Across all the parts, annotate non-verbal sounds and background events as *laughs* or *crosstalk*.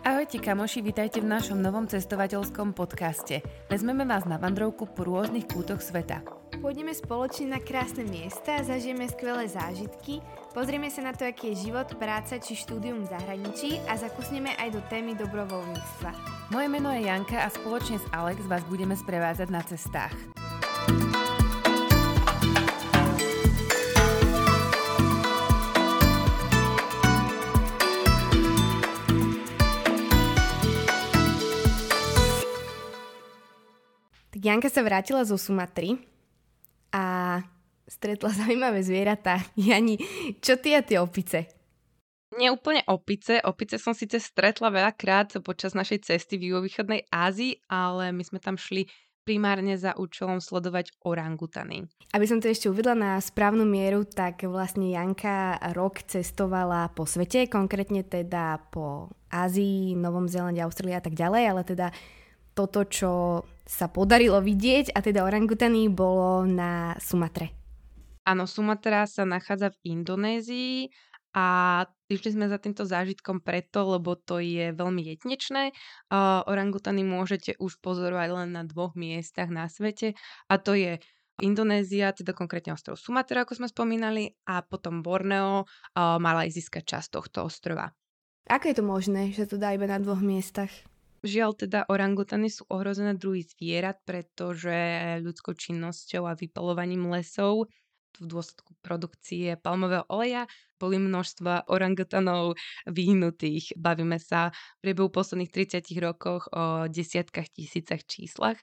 Ahojte kamoši, vítajte v našom novom cestovateľskom podcaste. Vezmeme vás na vandrovku po rôznych kútoch sveta. Pôjdeme spoločne na krásne miesta, zažijeme skvelé zážitky, pozrieme sa na to, aký je život, práca či štúdium v zahraničí a zakusneme aj do témy dobrovoľníctva. Moje meno je Janka a spoločne s Alex vás budeme sprevázať na cestách. Janka sa vrátila zo Sumatry a stretla *laughs* zaujímavé zvieratá. Jani, čo ty a tie opice? Nie úplne opice. Opice som síce stretla veľakrát počas našej cesty v juhovýchodnej Ázii, ale my sme tam šli primárne za účelom sledovať orangutany. Aby som to ešte uvedla na správnu mieru, tak vlastne Janka rok cestovala po svete, konkrétne teda po Ázii, Novom Zélande, Austrálii a tak ďalej, ale teda toto, čo sa podarilo vidieť a teda orangutany bolo na Sumatre. Áno, Sumatra sa nachádza v Indonézii a išli sme za týmto zážitkom preto, lebo to je veľmi jedinečné. Uh, orangutany môžete už pozorovať len na dvoch miestach na svete a to je Indonézia, teda konkrétne ostrov Sumatra, ako sme spomínali, a potom Borneo, uh, malajzijská časť tohto ostrova. Ako je to možné, že to dá iba na dvoch miestach? Žiaľ teda orangutany sú ohrozené druhy zvierat, pretože ľudskou činnosťou a vypalovaním lesov v dôsledku produkcie palmového oleja boli množstva orangutanov vyhnutých. Bavíme sa v priebehu posledných 30 rokoch o desiatkách tisícach číslach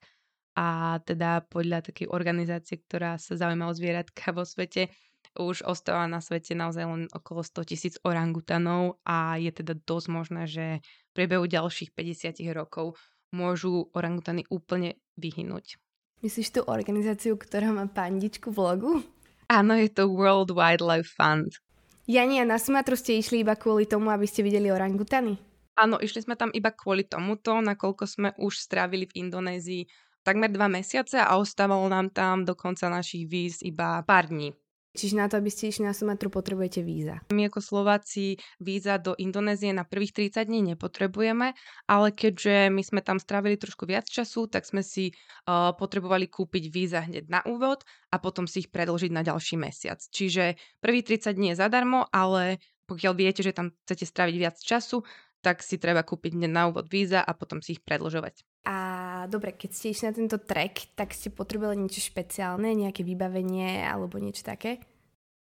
a teda podľa takej organizácie, ktorá sa zaujíma o zvieratka vo svete, už ostáva na svete naozaj len okolo 100 tisíc orangutanov a je teda dosť možné, že v priebehu ďalších 50 rokov môžu orangutany úplne vyhynúť. Myslíš tú organizáciu, ktorá má pandičku v logu? Áno, je to World Wildlife Fund. Jani, a na Sumatru ste išli iba kvôli tomu, aby ste videli orangutany? Áno, išli sme tam iba kvôli tomuto, nakoľko sme už strávili v Indonézii takmer dva mesiace a ostávalo nám tam do konca našich víz iba pár dní. Čiže na to, aby ste išli na Sumatru, potrebujete víza. My ako Slováci víza do Indonézie na prvých 30 dní nepotrebujeme, ale keďže my sme tam strávili trošku viac času, tak sme si uh, potrebovali kúpiť víza hneď na úvod a potom si ich predlžiť na ďalší mesiac. Čiže prvý 30 dní je zadarmo, ale pokiaľ viete, že tam chcete stráviť viac času, tak si treba kúpiť hneď na úvod víza a potom si ich predlžovať. A dobre, keď ste išli na tento trek, tak ste potrebovali niečo špeciálne, nejaké vybavenie alebo niečo také?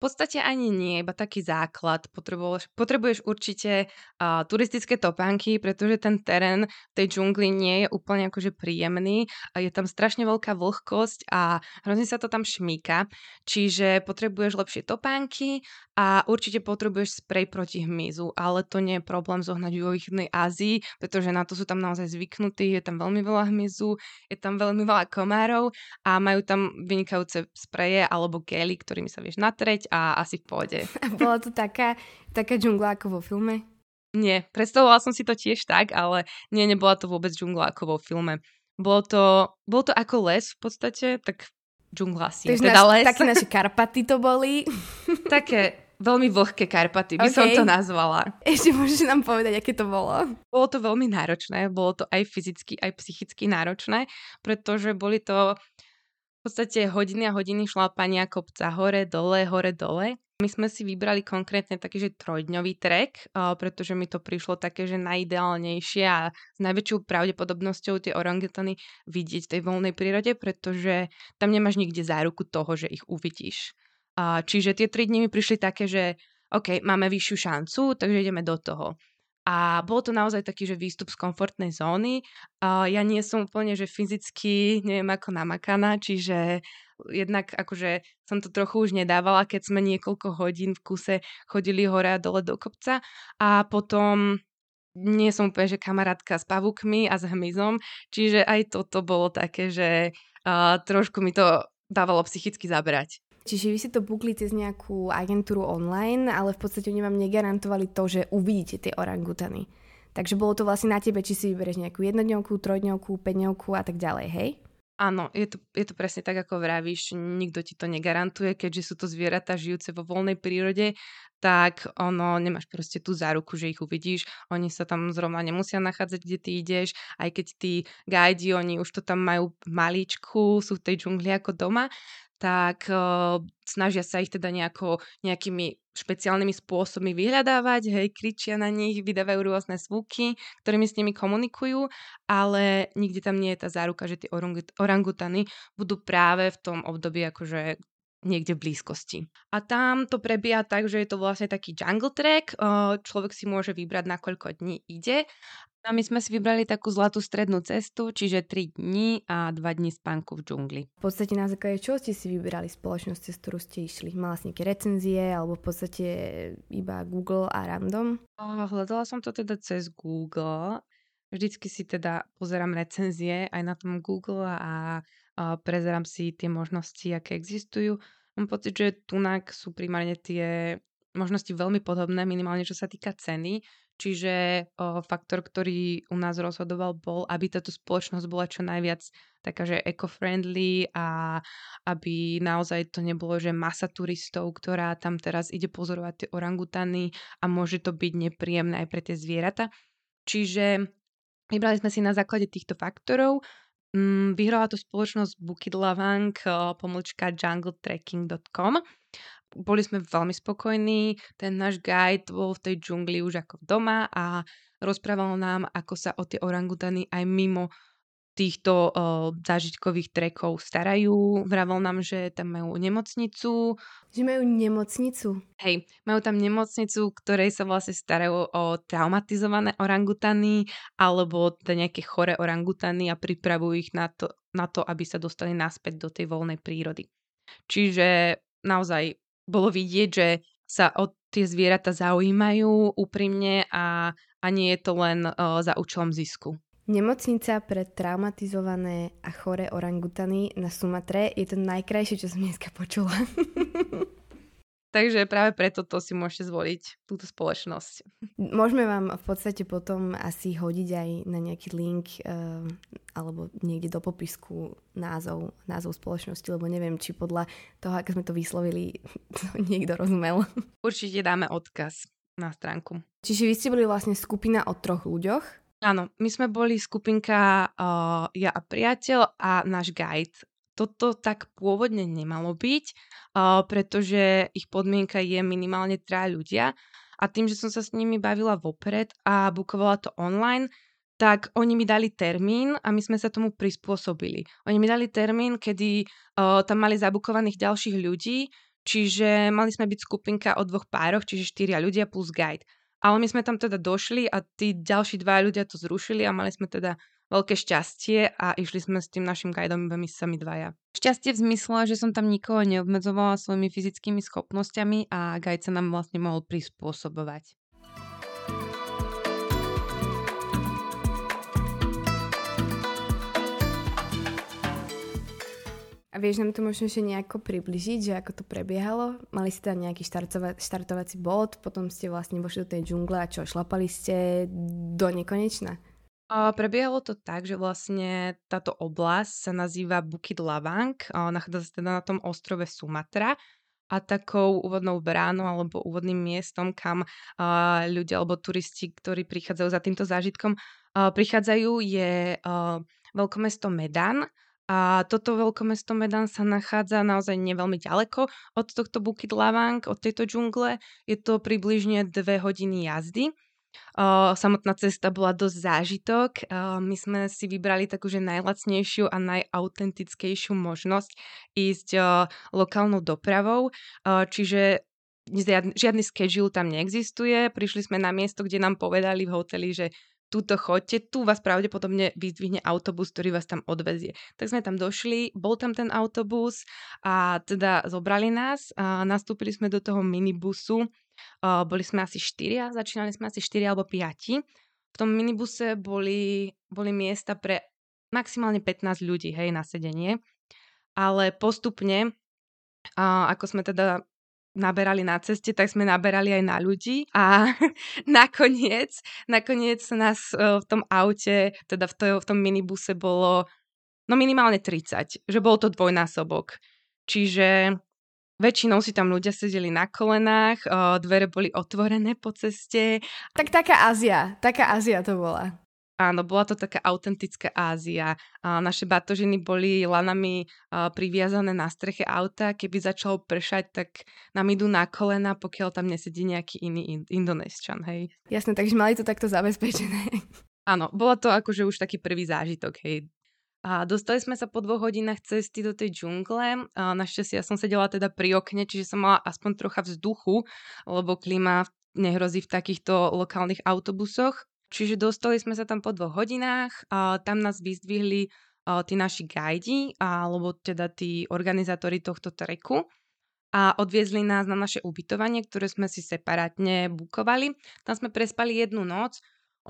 Podstate ani nie, iba taký základ. Potrebuješ, potrebuješ určite uh, turistické topánky, pretože ten terén v tej džungli nie je úplne akože príjemný je tam strašne veľká vlhkosť a hrozne sa to tam šmíka. Čiže potrebuješ lepšie topánky a určite potrebuješ sprej proti hmyzu, ale to nie je problém zohnať v juhovýchodnej Ázii, pretože na to sú tam naozaj zvyknutí, je tam veľmi veľa hmyzu, je tam veľmi veľa komárov a majú tam vynikajúce spreje alebo gely, ktorými sa vieš natreť a asi v pohode. A *laughs* bola to taká, taká džungla ako vo filme? Nie, predstavovala som si to tiež tak, ale nie, nebola to vôbec džungla ako vo filme. Bolo to, bolo to ako les v podstate, tak džungla si. Teda naš, les. Také naše *laughs* Karpaty to boli. Také veľmi vlhké Karpaty by okay. som to nazvala. Ešte môžeš nám povedať, aké to bolo? Bolo to veľmi náročné, bolo to aj fyzicky, aj psychicky náročné, pretože boli to v podstate hodiny a hodiny šlápania kopca hore, dole, hore, dole. My sme si vybrali konkrétne taký, že trojdňový trek, pretože mi to prišlo také, že najideálnejšie a s najväčšou pravdepodobnosťou tie orangutany vidieť v tej voľnej prírode, pretože tam nemáš nikde záruku toho, že ich uvidíš. Čiže tie tri dni mi prišli také, že OK, máme vyššiu šancu, takže ideme do toho. A bol to naozaj taký, že výstup z komfortnej zóny. Ja nie som úplne, že fyzicky, neviem ako namakaná, čiže jednak akože som to trochu už nedávala, keď sme niekoľko hodín v kuse chodili hore a dole do kopca. A potom nie som úplne, že kamarátka s pavukmi a s hmyzom, čiže aj toto bolo také, že uh, trošku mi to dávalo psychicky zabrať. Čiže vy si to bukli cez nejakú agentúru online, ale v podstate oni vám negarantovali to, že uvidíte tie orangutany. Takže bolo to vlastne na tebe, či si vyberieš nejakú jednodňovku, trojdňovku, päťdňovku a tak ďalej, hej? Áno, je to, je to presne tak, ako vravíš, nikto ti to negarantuje, keďže sú to zvieratá žijúce vo voľnej prírode, tak ono, nemáš proste tú záruku, že ich uvidíš. Oni sa tam zrovna nemusia nachádzať, kde ty ideš, aj keď tí guidi, oni už to tam majú maličku, sú v tej džungli ako doma, tak uh, snažia sa ich teda nejako, nejakými špeciálnymi spôsobmi vyhľadávať, hej, kričia na nich, vydávajú rôzne zvuky, ktorými s nimi komunikujú, ale nikde tam nie je tá záruka, že tie orangutany budú práve v tom období akože niekde v blízkosti. A tam to prebieha tak, že je to vlastne taký jungle track, človek si môže vybrať, na koľko dní ide a my sme si vybrali takú zlatú strednú cestu, čiže 3 dní a 2 dní spánku v džungli. V podstate na základe čo ste si vybrali spoločnosť, cez ktorú ste išli? Mala si nejaké recenzie alebo v podstate iba Google a random? Hľadala som to teda cez Google. Vždycky si teda pozerám recenzie aj na tom Google a, a prezerám si tie možnosti, aké existujú. Mám pocit, že tunak sú primárne tie možnosti veľmi podobné, minimálne čo sa týka ceny. Čiže o, faktor, ktorý u nás rozhodoval, bol, aby táto spoločnosť bola čo najviac taká, že eco-friendly a aby naozaj to nebolo, že masa turistov, ktorá tam teraz ide pozorovať tie orangutany a môže to byť nepríjemné aj pre tie zvieratá. Čiže vybrali sme si na základe týchto faktorov. Mm, vyhrala to spoločnosť Bukit Lavang, pomlčka jungletrekking.com boli sme veľmi spokojní, ten náš guide bol v tej džungli už ako doma a rozprával nám, ako sa o tie orangutany aj mimo týchto uh, zážitkových trekov starajú. Vravel nám, že tam majú nemocnicu. Že majú nemocnicu? Hej, majú tam nemocnicu, ktorej sa vlastne starajú o traumatizované orangutany alebo teda nejaké chore orangutany a pripravujú ich na to, na to, aby sa dostali naspäť do tej voľnej prírody. Čiže naozaj bolo vidieť, že sa o tie zvieratá zaujímajú úprimne a, a nie je to len uh, za účelom zisku. Nemocnica pre traumatizované a choré orangutany na Sumatre je to najkrajšie, čo som dneska počula. *laughs* Takže práve preto to si môžete zvoliť, túto spoločnosť. Môžeme vám v podstate potom asi hodiť aj na nejaký link uh, alebo niekde do popisku názov, názov spoločnosti, lebo neviem, či podľa toho, ako sme to vyslovili, *laughs* to niekto rozumel. Určite dáme odkaz na stránku. Čiže vy ste boli vlastne skupina o troch ľuďoch? Áno, my sme boli skupinka uh, ja a priateľ a náš guide toto tak pôvodne nemalo byť, uh, pretože ich podmienka je minimálne traja ľudia a tým, že som sa s nimi bavila vopred a bukovala to online, tak oni mi dali termín a my sme sa tomu prispôsobili. Oni mi dali termín, kedy uh, tam mali zabukovaných ďalších ľudí, čiže mali sme byť skupinka o dvoch pároch, čiže štyria ľudia plus guide. Ale my sme tam teda došli a tí ďalší dva ľudia to zrušili a mali sme teda veľké šťastie a išli sme s tým našim guidom iba my sami dvaja. Šťastie v zmysle, že som tam nikoho neobmedzovala svojimi fyzickými schopnosťami a guide sa nám vlastne mohol prispôsobovať. A vieš nám to možno ešte nejako približiť, že ako to prebiehalo? Mali ste tam nejaký štartova- štartovací bod, potom ste vlastne vošli do tej džungle a čo, šlapali ste do nekonečna? Prebiehalo to tak, že vlastne táto oblasť sa nazýva Bukit Lavang, nachádza sa teda na tom ostrove Sumatra a takou úvodnou bránou alebo úvodným miestom, kam ľudia alebo turisti, ktorí prichádzajú za týmto zážitkom, prichádzajú, je veľkomesto Medan, a toto veľkomesto Medan sa nachádza naozaj neveľmi ďaleko od tohto Bukit Lavang, od tejto džungle. Je to približne dve hodiny jazdy. Uh, samotná cesta bola dosť zážitok. Uh, my sme si vybrali takú, že najlacnejšiu a najautentickejšiu možnosť ísť uh, lokálnou dopravou, uh, čiže žiadny schedule tam neexistuje. Prišli sme na miesto, kde nám povedali v hoteli, že túto chodte, tu vás pravdepodobne vyzdvihne autobus, ktorý vás tam odvezie. Tak sme tam došli, bol tam ten autobus a teda zobrali nás a nastúpili sme do toho minibusu. Boli sme asi štyria, začínali sme asi štyri alebo piati. V tom minibuse boli, boli miesta pre maximálne 15 ľudí, hej, na sedenie. Ale postupne, uh, ako sme teda naberali na ceste, tak sme naberali aj na ľudí a *laughs* nakoniec, nakoniec nás v tom aute, teda v, to, v tom minibuse bolo no minimálne 30, že bol to dvojnásobok. Čiže väčšinou si tam ľudia sedeli na kolenách, dvere boli otvorené po ceste. Tak taká Ázia, taká Ázia to bola. Áno, bola to taká autentická Ázia. A naše batožiny boli lanami priviazané na streche auta. Keby začalo pršať, tak nám idú na kolena, pokiaľ tam nesedí nejaký iný indonésčan, hej. Jasné, takže mali to takto zabezpečené. Áno, bola to akože už taký prvý zážitok, hej. A dostali sme sa po dvoch hodinách cesty do tej džungle. A našťastie ja som sedela teda pri okne, čiže som mala aspoň trocha vzduchu, lebo klíma nehrozí v takýchto lokálnych autobusoch. Čiže dostali sme sa tam po dvoch hodinách, a tam nás vyzdvihli tí naši gajdi, alebo teda tí organizátori tohto treku a odviezli nás na naše ubytovanie, ktoré sme si separátne bukovali. Tam sme prespali jednu noc.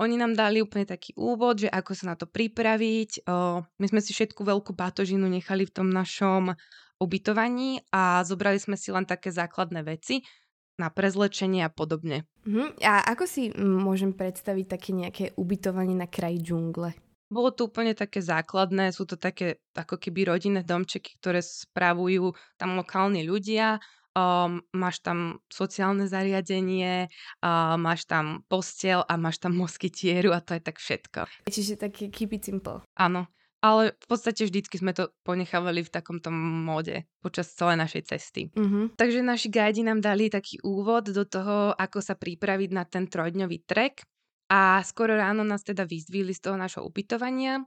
Oni nám dali úplne taký úvod, že ako sa na to pripraviť. My sme si všetku veľkú batožinu nechali v tom našom ubytovaní a zobrali sme si len také základné veci, na prezlečenie a podobne. Uh-huh. A ako si môžem predstaviť také nejaké ubytovanie na kraji džungle? Bolo to úplne také základné, sú to také ako keby rodinné domčeky, ktoré spravujú tam lokálni ľudia, um, máš tam sociálne zariadenie, uh, máš tam postel a máš tam moskytieru a to je tak všetko. Čiže taký keep it simple. Áno ale v podstate vždycky sme to ponechávali v takomto móde počas celej našej cesty. Mm-hmm. Takže naši guidi nám dali taký úvod do toho, ako sa pripraviť na ten trojdňový trek a skoro ráno nás teda vyzdvihli z toho našho ubytovania.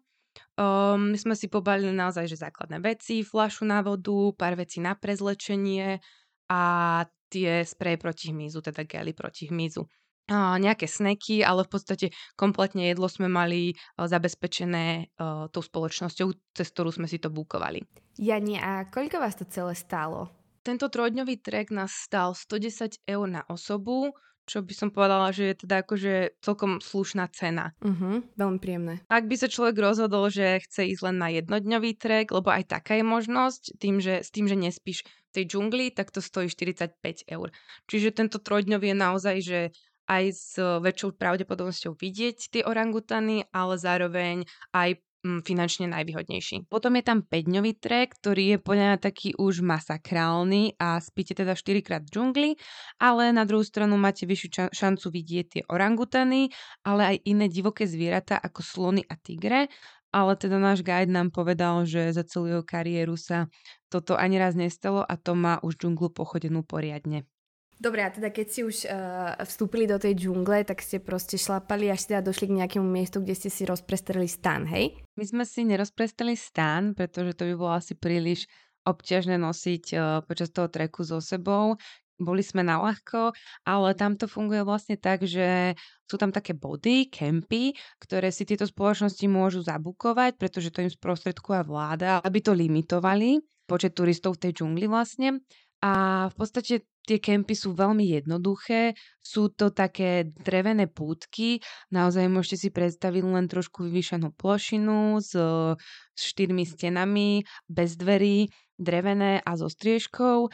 Um, my sme si pobalili naozaj, že základné veci, flašu na vodu, pár vecí na prezlečenie a tie spreje proti hmyzu, teda gely proti hmyzu nejaké sneky, ale v podstate kompletne jedlo sme mali zabezpečené tou spoločnosťou, cez ktorú sme si to búkovali. Jani, a koľko vás to celé stálo? Tento trojdňový trek nás stal 110 eur na osobu, čo by som povedala, že je teda akože celkom slušná cena. Uh-huh, veľmi príjemné. Ak by sa človek rozhodol, že chce ísť len na jednodňový trek, lebo aj taká je možnosť, tým, že, s tým, že nespíš tej džungli, tak to stojí 45 eur. Čiže tento trojdňový je naozaj, že aj s väčšou pravdepodobnosťou vidieť tie orangutany, ale zároveň aj mm, finančne najvýhodnejší. Potom je tam 5-dňový trek, ktorý je podľa taký už masakrálny a spíte teda 4 krát v džungli, ale na druhú stranu máte vyššiu šancu vidieť tie orangutany, ale aj iné divoké zvieratá ako slony a tigre, ale teda náš guide nám povedal, že za celú jeho kariéru sa toto ani raz nestalo a to má už džunglu pochodenú poriadne. Dobre, a teda keď si už uh, vstúpili do tej džungle, tak ste proste šlapali až teda došli k nejakému miestu, kde ste si rozprestreli stan, hej? My sme si nerozprestreli stan, pretože to by bolo asi príliš obťažné nosiť uh, počas toho treku so sebou. Boli sme na ľahko, ale tam to funguje vlastne tak, že sú tam také body, kempy, ktoré si tieto spoločnosti môžu zabukovať, pretože to im sprostredkuje vláda, aby to limitovali počet turistov v tej džungli vlastne. A v podstate Tie kempy sú veľmi jednoduché, sú to také drevené pútky, naozaj môžete si predstaviť len trošku vyvýšenú plošinu s, s štyrmi stenami, bez dverí, drevené a so striežkou.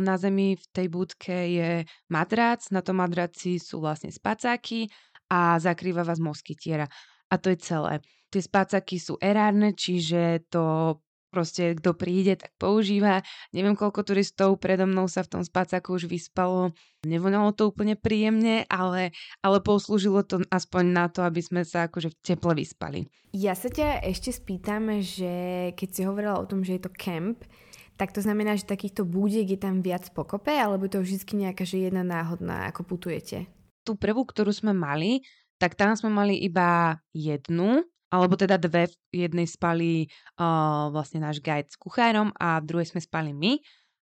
Na zemi v tej budke je madrac, na tom madraci sú vlastne spacáky a zakrýva vás moskytiera. A to je celé. Tie spacáky sú erárne, čiže to proste kto príde, tak používa. Neviem, koľko turistov predo mnou sa v tom spacáku už vyspalo. Nevonalo to úplne príjemne, ale, ale poslúžilo to aspoň na to, aby sme sa akože v teple vyspali. Ja sa ťa ešte spýtam, že keď si hovorila o tom, že je to camp, tak to znamená, že takýchto búdiek je tam viac pokope, alebo to vždy nejaká, že jedna náhodná, ako putujete? Tú prvú, ktorú sme mali, tak tam sme mali iba jednu alebo teda dve, v jednej spali uh, vlastne náš guide s kuchárom a v druhej sme spali my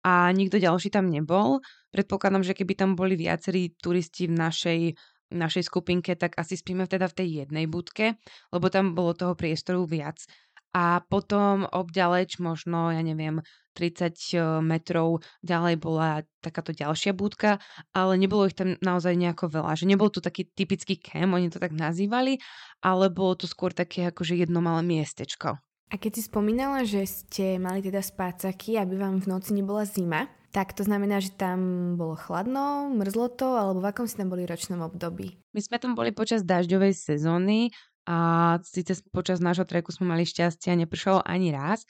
a nikto ďalší tam nebol. Predpokladám, že keby tam boli viacerí turisti v našej, našej skupinke, tak asi spíme teda v tej jednej budke, lebo tam bolo toho priestoru viac. A potom obďaleč, možno, ja neviem, 30 eh, metrov ďalej bola takáto ďalšia budka, ale nebolo ich tam naozaj nejako veľa. Že nebol to taký typický camp, oni to tak nazývali, ale bolo to skôr také akože jedno malé miestečko. A keď si spomínala, že ste mali teda spácaky, aby vám v noci nebola zima, tak to znamená, že tam bolo chladno, mrzlo to, alebo v akom ste tam boli ročnom období? My sme tam boli počas dažďovej sezóny a síce počas nášho treku sme mali šťastie a nepršalo ani raz,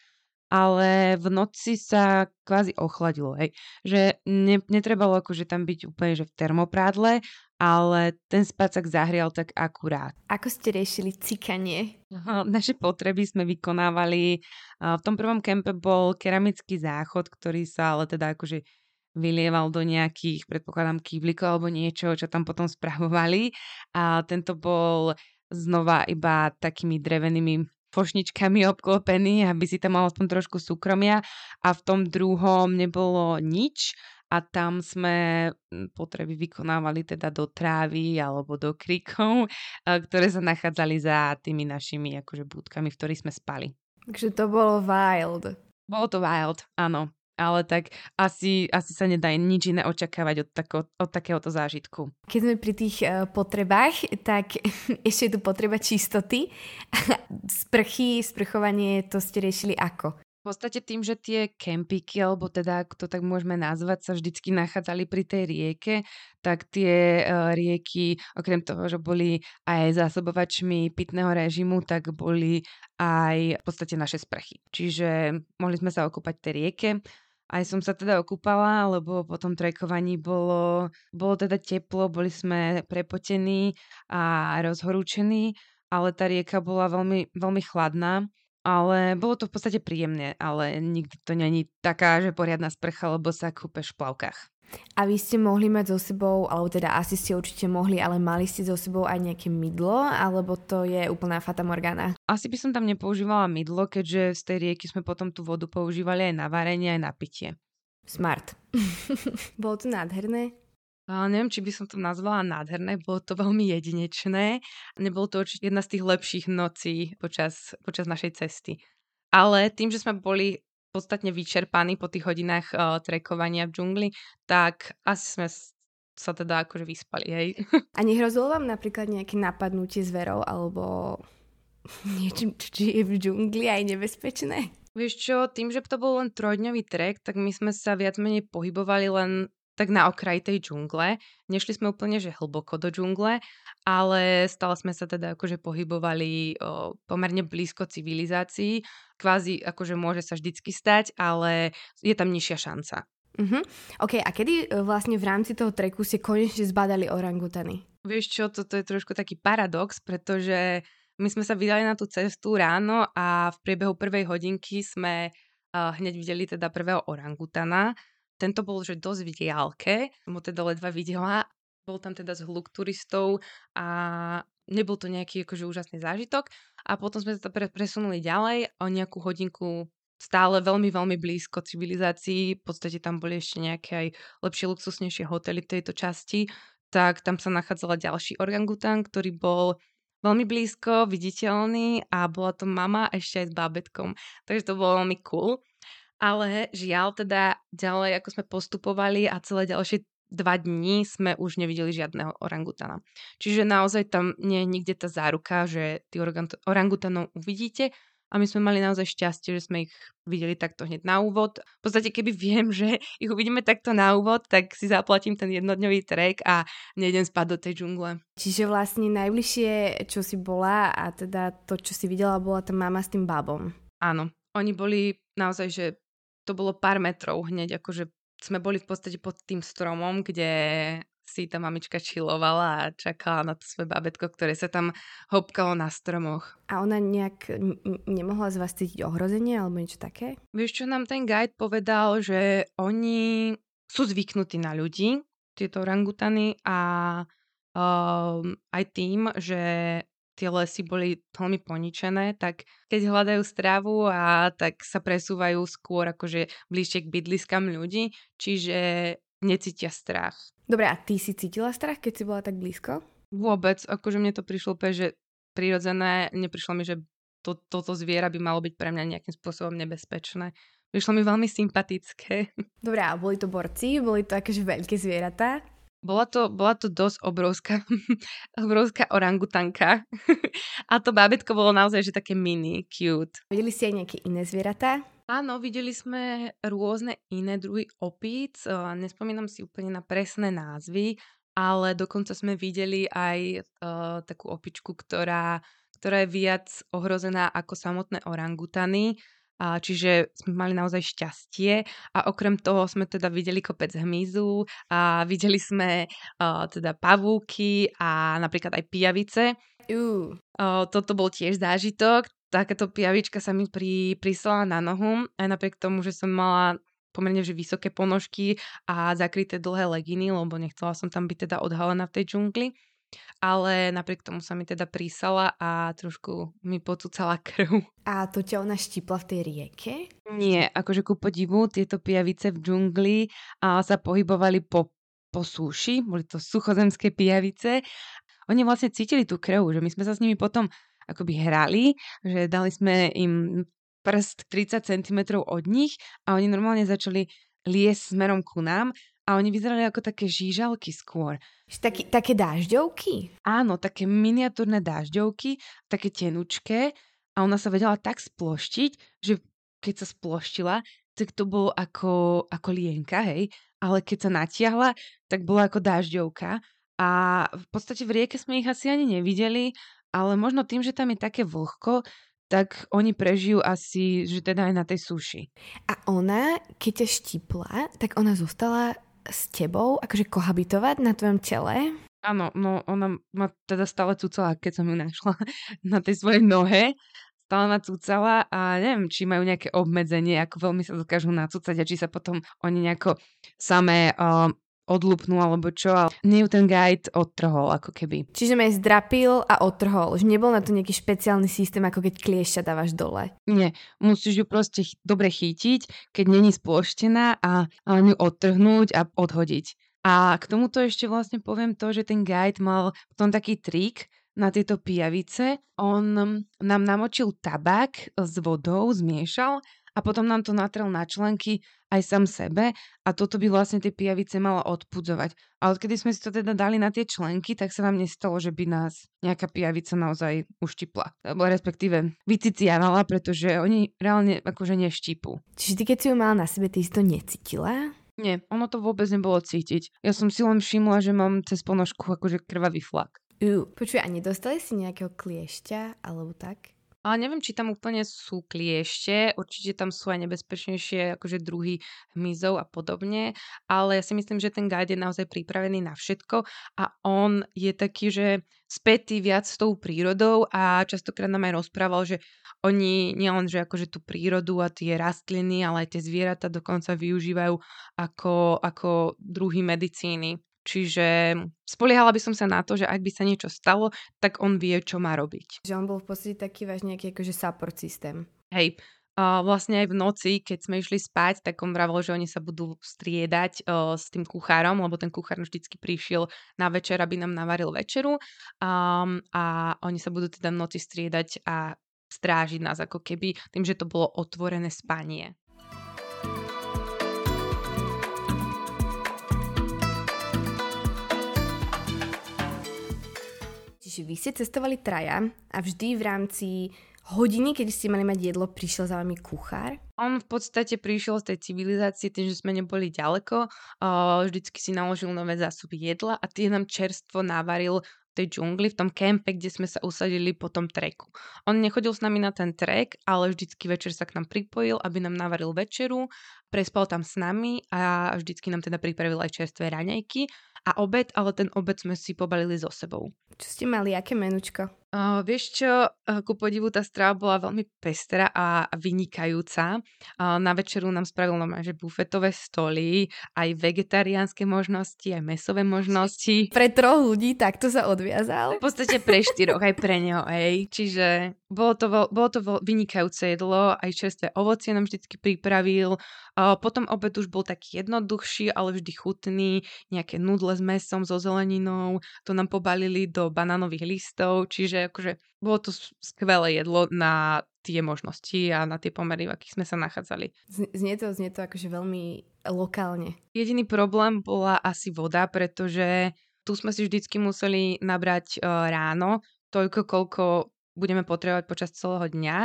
ale v noci sa kvázi ochladilo, hej. Že ne, netrebalo akože tam byť úplne že v termoprádle, ale ten spacák zahrial tak akurát. Ako ste riešili cikanie? Naše potreby sme vykonávali. V tom prvom kempe bol keramický záchod, ktorý sa ale teda akože vylieval do nejakých, predpokladám, kývlikov alebo niečo, čo tam potom spravovali. A tento bol znova iba takými drevenými fošničkami obklopený, aby si tam mal aspoň trošku súkromia a v tom druhom nebolo nič a tam sme hm, potreby vykonávali teda do trávy alebo do krikov, ktoré sa nachádzali za tými našimi akože budkami, v ktorých sme spali. Takže to bolo wild. Bolo to wild, áno ale tak asi, asi sa nedá nič iné očakávať od, tako, od takéhoto zážitku. Keď sme pri tých uh, potrebách, tak *laughs* ešte je tu potreba čistoty. *laughs* Sprchy, sprchovanie, to ste riešili ako? V podstate tým, že tie kempiky, alebo teda, ako to tak môžeme nazvať, sa vždycky nachádzali pri tej rieke, tak tie uh, rieky, okrem toho, že boli aj zásobovačmi pitného režimu, tak boli aj v podstate naše sprchy. Čiže mohli sme sa okúpať tej rieke, aj som sa teda okúpala, lebo po tom trekovaní bolo, bolo teda teplo, boli sme prepotení a rozhorúčení, ale tá rieka bola veľmi, veľmi chladná. Ale bolo to v podstate príjemné, ale nikdy to není taká, že poriadna sprcha, lebo sa kúpeš v plavkách. A vy ste mohli mať so sebou, alebo teda asi ste určite mohli, ale mali ste so sebou aj nejaké mydlo, alebo to je úplná fata morgana? Asi by som tam nepoužívala mydlo, keďže z tej rieky sme potom tú vodu používali aj na varenie, aj na pitie. Smart. *laughs* Bolo to nádherné? A neviem, či by som to nazvala nádherné, bolo to veľmi jedinečné. Nebolo to určite jedna z tých lepších nocí počas, počas našej cesty. Ale tým, že sme boli podstatne vyčerpaní po tých hodinách uh, trekovania v džungli, tak asi sme sa teda akože vyspali, hej. *laughs* A nehrozilo vám napríklad nejaké napadnutie zverov alebo *laughs* niečo, čo je v džungli aj nebezpečné? Vieš čo, tým, že to bol len trojdňový trek, tak my sme sa viac menej pohybovali len tak na okraji tej džungle. Nešli sme úplne, že hlboko do džungle, ale stále sme sa teda akože pohybovali o, pomerne blízko civilizácií. Kvázi akože môže sa vždycky stať, ale je tam nižšia šanca. Uh-huh. OK, a kedy e, vlastne v rámci toho treku ste konečne zbadali orangutany? Vieš čo, toto je trošku taký paradox, pretože my sme sa vydali na tú cestu ráno a v priebehu prvej hodinky sme uh, hneď videli teda prvého orangutana tento bol že dosť v diálke, mu teda ledva videla. Bol tam teda zhluk turistov a nebol to nejaký akože úžasný zážitok. A potom sme sa pre, presunuli ďalej o nejakú hodinku stále veľmi, veľmi blízko civilizácií. V podstate tam boli ešte nejaké aj lepšie, luxusnejšie hotely v tejto časti. Tak tam sa nachádzala ďalší orangutan, ktorý bol veľmi blízko, viditeľný a bola to mama ešte aj s bábetkom. Takže to bolo veľmi cool ale žiaľ teda ďalej, ako sme postupovali a celé ďalšie dva dní sme už nevideli žiadneho orangutana. Čiže naozaj tam nie je nikde tá záruka, že tí orangutanov uvidíte a my sme mali naozaj šťastie, že sme ich videli takto hneď na úvod. V podstate, keby viem, *laughs* že ich uvidíme takto na úvod, tak si zaplatím ten jednodňový trek a nejdem spať do tej džungle. Čiže vlastne najbližšie, čo si bola a teda to, čo si videla, bola tá mama s tým babom. Áno, oni boli naozaj, že to bolo pár metrov hneď, akože sme boli v podstate pod tým stromom, kde si tá mamička čilovala a čakala na to svoje babetko, ktoré sa tam hopkalo na stromoch. A ona nejak nemohla z vás cítiť ohrozenie alebo niečo také? Vieš, čo nám ten guide povedal, že oni sú zvyknutí na ľudí, tieto orangutany a um, aj tým, že tie lesy boli veľmi poničené, tak keď hľadajú stravu a tak sa presúvajú skôr akože bližšie k bydliskám ľudí, čiže necítia strach. Dobre, a ty si cítila strach, keď si bola tak blízko? Vôbec, akože mne to prišlo úplne, že prirodzené, neprišlo mi, že to, toto zviera by malo byť pre mňa nejakým spôsobom nebezpečné. Prišlo mi veľmi sympatické. Dobre, a boli to borci? Boli to akože veľké zvieratá? Bola to, bola to dosť obrovská, *laughs* obrovská orangutanka. *laughs* a to bábetko bolo naozaj že také mini, cute. Videli ste aj nejaké iné zvieratá? Áno, videli sme rôzne iné druhy opíc. Nespomínam si úplne na presné názvy, ale dokonca sme videli aj uh, takú opičku, ktorá, ktorá je viac ohrozená ako samotné orangutany, a čiže sme mali naozaj šťastie a okrem toho sme teda videli kopec hmyzu a videli sme uh, teda pavúky a napríklad aj pijavice. Uh. Uh, toto bol tiež zážitok. Takáto pijavička sa mi pri, prisala na nohu aj napriek tomu, že som mala pomerne že vysoké ponožky a zakryté dlhé leginy, lebo nechcela som tam byť teda odhalená v tej džungli ale napriek tomu sa mi teda prísala a trošku mi pocúcala *laughs* krv. A to ťa ona štipla v tej rieke? Nie, akože ku podivu tieto pijavice v džungli a sa pohybovali po, po súši, boli to suchozemské pijavice. Oni vlastne cítili tú krv, že my sme sa s nimi potom akoby hrali, že dali sme im prst 30 cm od nich a oni normálne začali liesť smerom ku nám a oni vyzerali ako také žížalky skôr. Taký, také dážďovky? Áno, také miniatúrne dážďovky, také tenučké a ona sa vedela tak sploštiť, že keď sa sploštila, tak to bolo ako, ako lienka, hej, ale keď sa natiahla, tak bola ako dážďovka a v podstate v rieke sme ich asi ani nevideli, ale možno tým, že tam je také vlhko, tak oni prežijú asi, že teda aj na tej suši. A ona, keď ťa štipla, tak ona zostala s tebou akože kohabitovať na tvojom tele? Áno, no ona ma teda stále cucala, keď som ju našla *laughs* na tej svojej nohe. Stále ma cucala a neviem, či majú nejaké obmedzenie, ako veľmi sa dokážu nacúcať a či sa potom oni nejako samé uh, odlupnú alebo čo, ale nie ju ten guide odtrhol ako keby. Čiže ma zdrapil a odtrhol, že nebol na to nejaký špeciálny systém, ako keď kliešťa dávaš dole. Nie, musíš ju proste ch- dobre chytiť, keď není sploštená a, a len ju odtrhnúť a odhodiť. A k tomuto ešte vlastne poviem to, že ten guide mal potom taký trik, na tieto pijavice. On nám namočil tabák s vodou, zmiešal a potom nám to natrel na členky aj sám sebe a toto by vlastne tie pijavice mala odpudzovať. A odkedy sme si to teda dali na tie členky, tak sa nám nestalo, že by nás nejaká pijavica naozaj uštipla. Alebo respektíve vyciciavala, pretože oni reálne akože neštípu. Čiže ty keď si ju mala na sebe, ty si to necítila? Nie, ono to vôbec nebolo cítiť. Ja som si len všimla, že mám cez ponožku akože krvavý flak. Počuj, a nedostali si nejakého kliešťa alebo tak? Ale neviem, či tam úplne sú kliešte, určite tam sú aj nebezpečnejšie akože druhy hmyzov a podobne, ale ja si myslím, že ten guide je naozaj pripravený na všetko a on je taký, že spätý viac s tou prírodou a častokrát nám aj rozprával, že oni nielen, že akože tú prírodu a tie rastliny, ale aj tie zvieratá dokonca využívajú ako, ako druhy medicíny. Čiže spoliehala by som sa na to, že ak by sa niečo stalo, tak on vie, čo má robiť. Že on bol v podstate taký váš nejaký akože support systém. Hej, Uh, vlastne aj v noci, keď sme išli spať, tak on vravol, že oni sa budú striedať uh, s tým kuchárom, lebo ten kuchár vždycky prišiel na večer, aby nám navaril večeru um, a oni sa budú teda v noci striedať a strážiť nás ako keby tým, že to bolo otvorené spanie. Čiže vy ste cestovali traja a vždy v rámci hodiny, keď ste mali mať jedlo, prišiel za vami kuchár? On v podstate prišiel z tej civilizácie tým, že sme neboli ďaleko. vždycky si naložil nové zásoby jedla a tie nám čerstvo navaril tej džungli, v tom kempe, kde sme sa usadili po tom treku. On nechodil s nami na ten trek, ale vždycky večer sa k nám pripojil, aby nám navaril večeru, prespal tam s nami a vždycky nám teda pripravil aj čerstvé raňajky a obed, ale ten obed sme si pobalili so sebou. Čo ste mali, aké menučko? Uh, vieš čo, uh, ku podivu tá strava bola veľmi pestrá a vynikajúca. Uh, na večeru nám spravil normálne, že bufetové stoly, aj vegetariánske možnosti, aj mesové možnosti. *laughs* Pre troch ľudí takto sa odviazal? V podstate pre štyroch, aj pre neho, hej. Čiže bolo to, veľ, bolo to veľ, vynikajúce jedlo, aj čerstvé ovocie nám vždycky pripravil. Uh, potom obed už bol taký jednoduchší, ale vždy chutný, nejaké nudle s mesom, so zeleninou, to nám pobalili do banánových listov, čiže že akože bolo to skvelé jedlo na tie možnosti a na tie pomery, v akých sme sa nachádzali. Znie to, znie to akože veľmi lokálne. Jediný problém bola asi voda, pretože tu sme si vždycky museli nabrať uh, ráno toľko, koľko budeme potrebovať počas celého dňa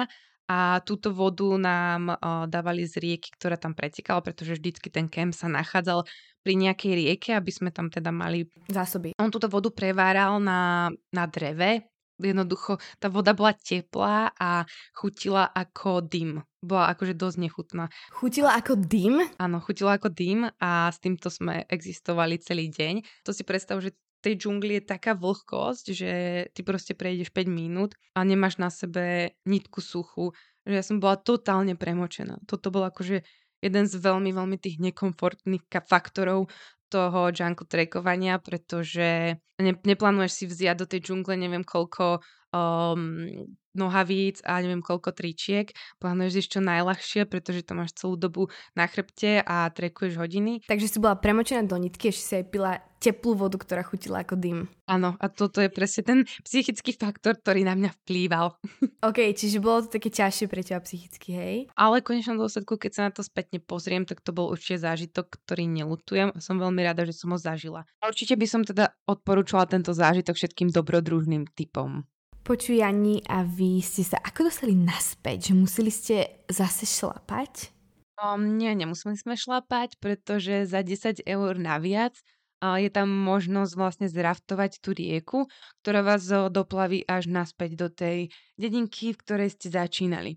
a túto vodu nám uh, dávali z rieky, ktorá tam pretekala, pretože vždycky ten kemp sa nachádzal pri nejakej rieke, aby sme tam teda mali zásoby. On túto vodu preváral na, na dreve, jednoducho tá voda bola teplá a chutila ako dym. Bola akože dosť nechutná. Chutila ako dym? Áno, chutila ako dym a s týmto sme existovali celý deň. To si predstav, že tej džungli je taká vlhkosť, že ty proste prejdeš 5 minút a nemáš na sebe nitku suchu. Že ja som bola totálne premočená. Toto bol akože jeden z veľmi, veľmi tých nekomfortných faktorov toho jungle trekovania, pretože ne, neplánuješ si vziať do tej džungle neviem koľko um, nohavíc a neviem koľko tričiek. Plánuješ ísť čo najľahšie, pretože to máš celú dobu na chrbte a trekuješ hodiny. Takže si bola premočená do nitky, ešte si aj pila teplú vodu, ktorá chutila ako dym. Áno, a toto je presne ten psychický faktor, ktorý na mňa vplýval. *laughs* OK, čiže bolo to také ťažšie pre teba psychicky, hej? Ale v konečnom dôsledku, keď sa na to spätne pozriem, tak to bol určite zážitok, ktorý nelutujem a som veľmi rada, že som ho zažila. A určite by som teda odporúčala tento zážitok všetkým dobrodružným typom. Počuj, Jani, a vy ste sa ako dostali naspäť? Že museli ste zase šlapať? Um, nie, nemuseli sme šlapať, pretože za 10 eur naviac je tam možnosť vlastne zraftovať tú rieku, ktorá vás doplaví až naspäť do tej dedinky, v ktorej ste začínali.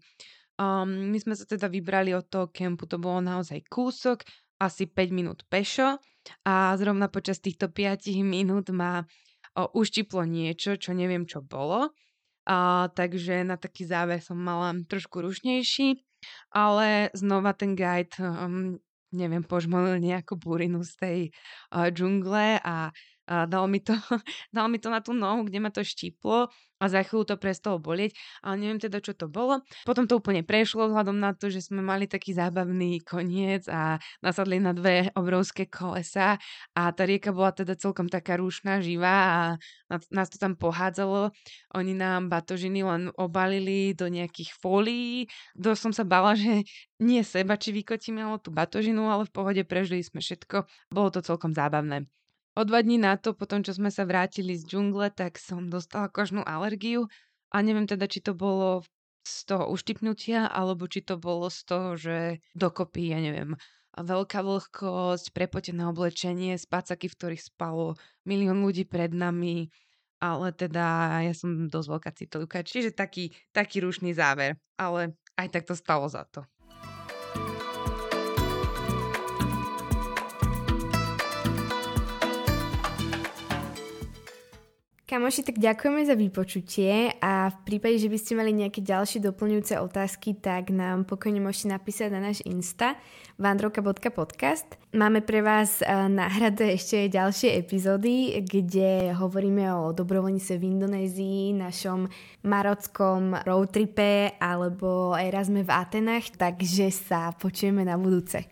Um, my sme sa teda vybrali od toho kempu, to bolo naozaj kúsok, asi 5 minút pešo a zrovna počas týchto 5 minút ma uštiplo niečo, čo neviem, čo bolo. A, takže na taký záver som mala trošku rušnejší, ale znova ten guide um, neviem, požmolil nejakú burinu z tej uh, džungle a dal mi, to, *laughs* dal mi to na tú nohu, kde ma to štíplo a za chvíľu to prestalo bolieť, ale neviem teda, čo to bolo. Potom to úplne prešlo vzhľadom na to, že sme mali taký zábavný koniec a nasadli na dve obrovské kolesa a tá rieka bola teda celkom taká rúšna, živá a nás to tam pohádzalo. Oni nám batožiny len obalili do nejakých fólií. Dosť som sa bala, že nie seba, či vykotíme tú batožinu, ale v pohode prežili sme všetko. Bolo to celkom zábavné. O dva dní na to, potom čo sme sa vrátili z džungle, tak som dostala kožnú alergiu. A neviem teda, či to bolo z toho uštipnutia, alebo či to bolo z toho, že dokopy, ja neviem, veľká vlhkosť, prepotené oblečenie, spácaky, v ktorých spalo milión ľudí pred nami, ale teda ja som dosť veľká citlivka, čiže taký, taký rušný záver, ale aj tak to stalo za to. Kamoši, tak ďakujeme za vypočutie a v prípade, že by ste mali nejaké ďalšie doplňujúce otázky, tak nám pokojne môžete napísať na náš Insta vandroka.podcast. Máme pre vás eh, náhrade ešte ďalšie epizódy, kde hovoríme o dobrovoľnice v Indonézii, našom marockom roadtripe alebo Erasme v Atenách, takže sa počujeme na budúce.